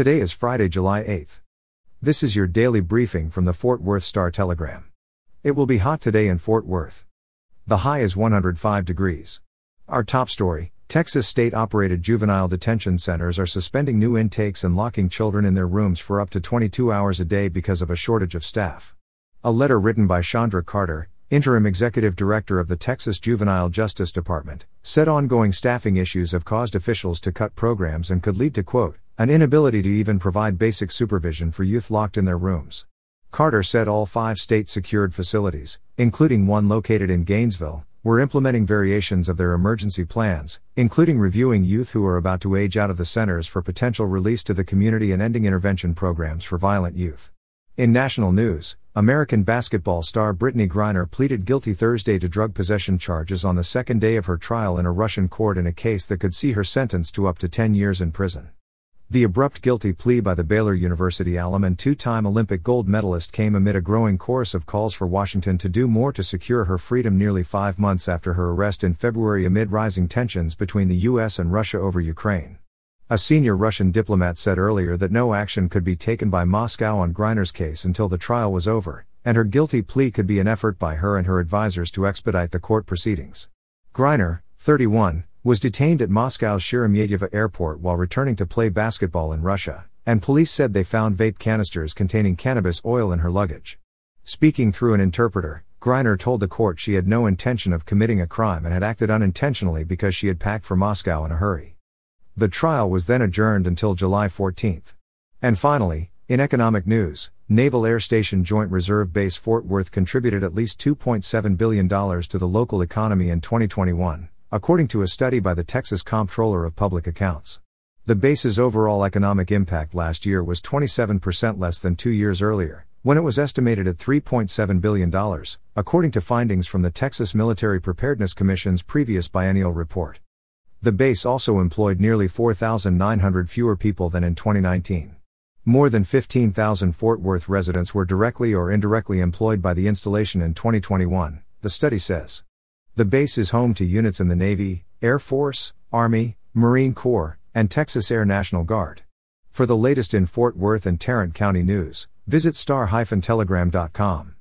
Today is Friday, July 8th. This is your daily briefing from the Fort Worth Star Telegram. It will be hot today in Fort Worth. The high is 105 degrees. Our top story Texas state operated juvenile detention centers are suspending new intakes and locking children in their rooms for up to 22 hours a day because of a shortage of staff. A letter written by Shandra Carter, interim executive director of the Texas Juvenile Justice Department, said ongoing staffing issues have caused officials to cut programs and could lead to, quote, an inability to even provide basic supervision for youth locked in their rooms. Carter said all five state secured facilities, including one located in Gainesville, were implementing variations of their emergency plans, including reviewing youth who are about to age out of the centers for potential release to the community and ending intervention programs for violent youth. In national news, American basketball star Brittney Griner pleaded guilty Thursday to drug possession charges on the second day of her trial in a Russian court in a case that could see her sentenced to up to 10 years in prison. The abrupt guilty plea by the Baylor University alum and two time Olympic gold medalist came amid a growing chorus of calls for Washington to do more to secure her freedom nearly five months after her arrest in February amid rising tensions between the U.S. and Russia over Ukraine. A senior Russian diplomat said earlier that no action could be taken by Moscow on Griner's case until the trial was over, and her guilty plea could be an effort by her and her advisers to expedite the court proceedings. Griner, 31, was detained at Moscow's Sheremetyevo airport while returning to play basketball in Russia, and police said they found vape canisters containing cannabis oil in her luggage. Speaking through an interpreter, Griner told the court she had no intention of committing a crime and had acted unintentionally because she had packed for Moscow in a hurry. The trial was then adjourned until July 14. And finally, in economic news, Naval Air Station Joint Reserve Base Fort Worth contributed at least $2.7 billion to the local economy in 2021 according to a study by the Texas Comptroller of Public Accounts. The base's overall economic impact last year was 27% less than two years earlier, when it was estimated at $3.7 billion, according to findings from the Texas Military Preparedness Commission's previous biennial report. The base also employed nearly 4,900 fewer people than in 2019. More than 15,000 Fort Worth residents were directly or indirectly employed by the installation in 2021, the study says. The base is home to units in the Navy, Air Force, Army, Marine Corps, and Texas Air National Guard. For the latest in Fort Worth and Tarrant County news, visit star-telegram.com.